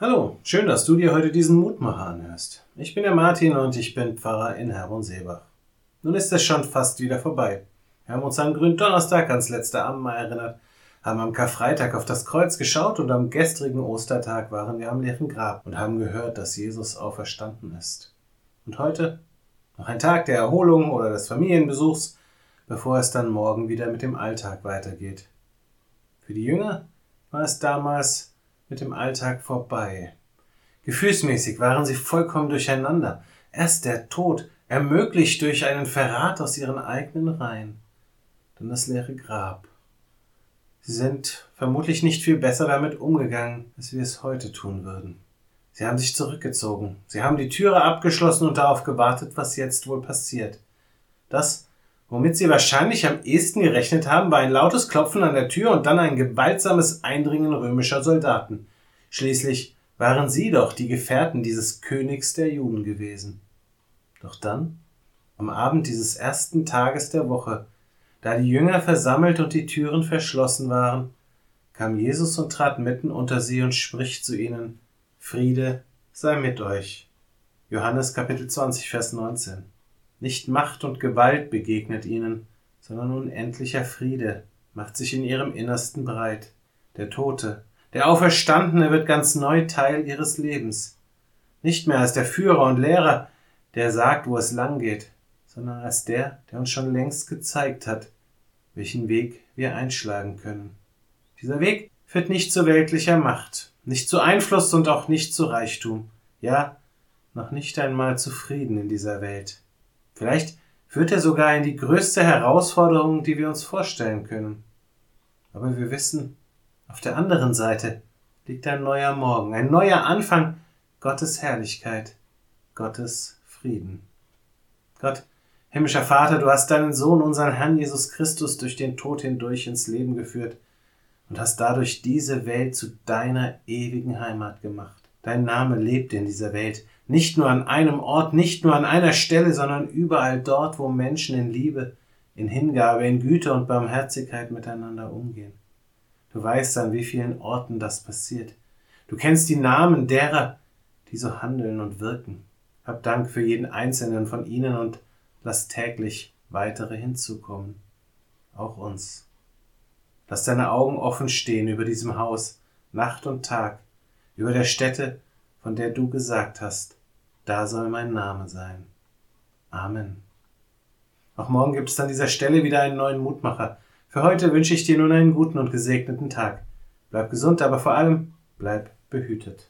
Hallo, schön, dass du dir heute diesen Mutmacher anhörst. Ich bin der Martin und ich bin Pfarrer in Herborn-Seebach. Nun ist es schon fast wieder vorbei. Wir haben uns an Gründonnerstag ans letzte Abendmahl erinnert, haben am Karfreitag auf das Kreuz geschaut und am gestrigen Ostertag waren wir am leeren Grab und haben gehört, dass Jesus auferstanden ist. Und heute noch ein Tag der Erholung oder des Familienbesuchs, bevor es dann morgen wieder mit dem Alltag weitergeht. Für die Jünger war es damals mit dem Alltag vorbei. Gefühlsmäßig waren sie vollkommen durcheinander. Erst der Tod, ermöglicht durch einen Verrat aus ihren eigenen Reihen. Dann das leere Grab. Sie sind vermutlich nicht viel besser damit umgegangen, als wir es heute tun würden. Sie haben sich zurückgezogen. Sie haben die Türe abgeschlossen und darauf gewartet, was jetzt wohl passiert. Das, womit sie wahrscheinlich am ehesten gerechnet haben, war ein lautes Klopfen an der Tür und dann ein gewaltsames Eindringen römischer Soldaten. Schließlich waren sie doch die Gefährten dieses Königs der Juden gewesen. Doch dann, am Abend dieses ersten Tages der Woche, da die Jünger versammelt und die Türen verschlossen waren, kam Jesus und trat mitten unter sie und spricht zu ihnen, Friede sei mit euch. Johannes Kapitel 20, Vers 19. Nicht Macht und Gewalt begegnet ihnen, sondern unendlicher Friede macht sich in ihrem Innersten breit. Der Tote, der Auferstandene wird ganz neu Teil ihres Lebens. Nicht mehr als der Führer und Lehrer, der sagt, wo es lang geht, sondern als der, der uns schon längst gezeigt hat, welchen Weg wir einschlagen können. Dieser Weg führt nicht zu weltlicher Macht, nicht zu Einfluss und auch nicht zu Reichtum, ja, noch nicht einmal zu Frieden in dieser Welt. Vielleicht führt er sogar in die größte Herausforderung, die wir uns vorstellen können. Aber wir wissen, auf der anderen Seite liegt ein neuer Morgen, ein neuer Anfang Gottes Herrlichkeit, Gottes Frieden. Gott, himmlischer Vater, du hast deinen Sohn, unseren Herrn Jesus Christus, durch den Tod hindurch ins Leben geführt und hast dadurch diese Welt zu deiner ewigen Heimat gemacht. Dein Name lebt in dieser Welt, nicht nur an einem Ort, nicht nur an einer Stelle, sondern überall dort, wo Menschen in Liebe, in Hingabe, in Güte und Barmherzigkeit miteinander umgehen. Du weißt, an wie vielen Orten das passiert. Du kennst die Namen derer, die so handeln und wirken. Hab Dank für jeden einzelnen von ihnen und lass täglich weitere hinzukommen. Auch uns. Lass deine Augen offen stehen über diesem Haus, Nacht und Tag, über der Stätte, von der du gesagt hast, da soll mein Name sein. Amen. Auch morgen gibt es an dieser Stelle wieder einen neuen Mutmacher. Für heute wünsche ich dir nun einen guten und gesegneten Tag. Bleib gesund, aber vor allem bleib behütet.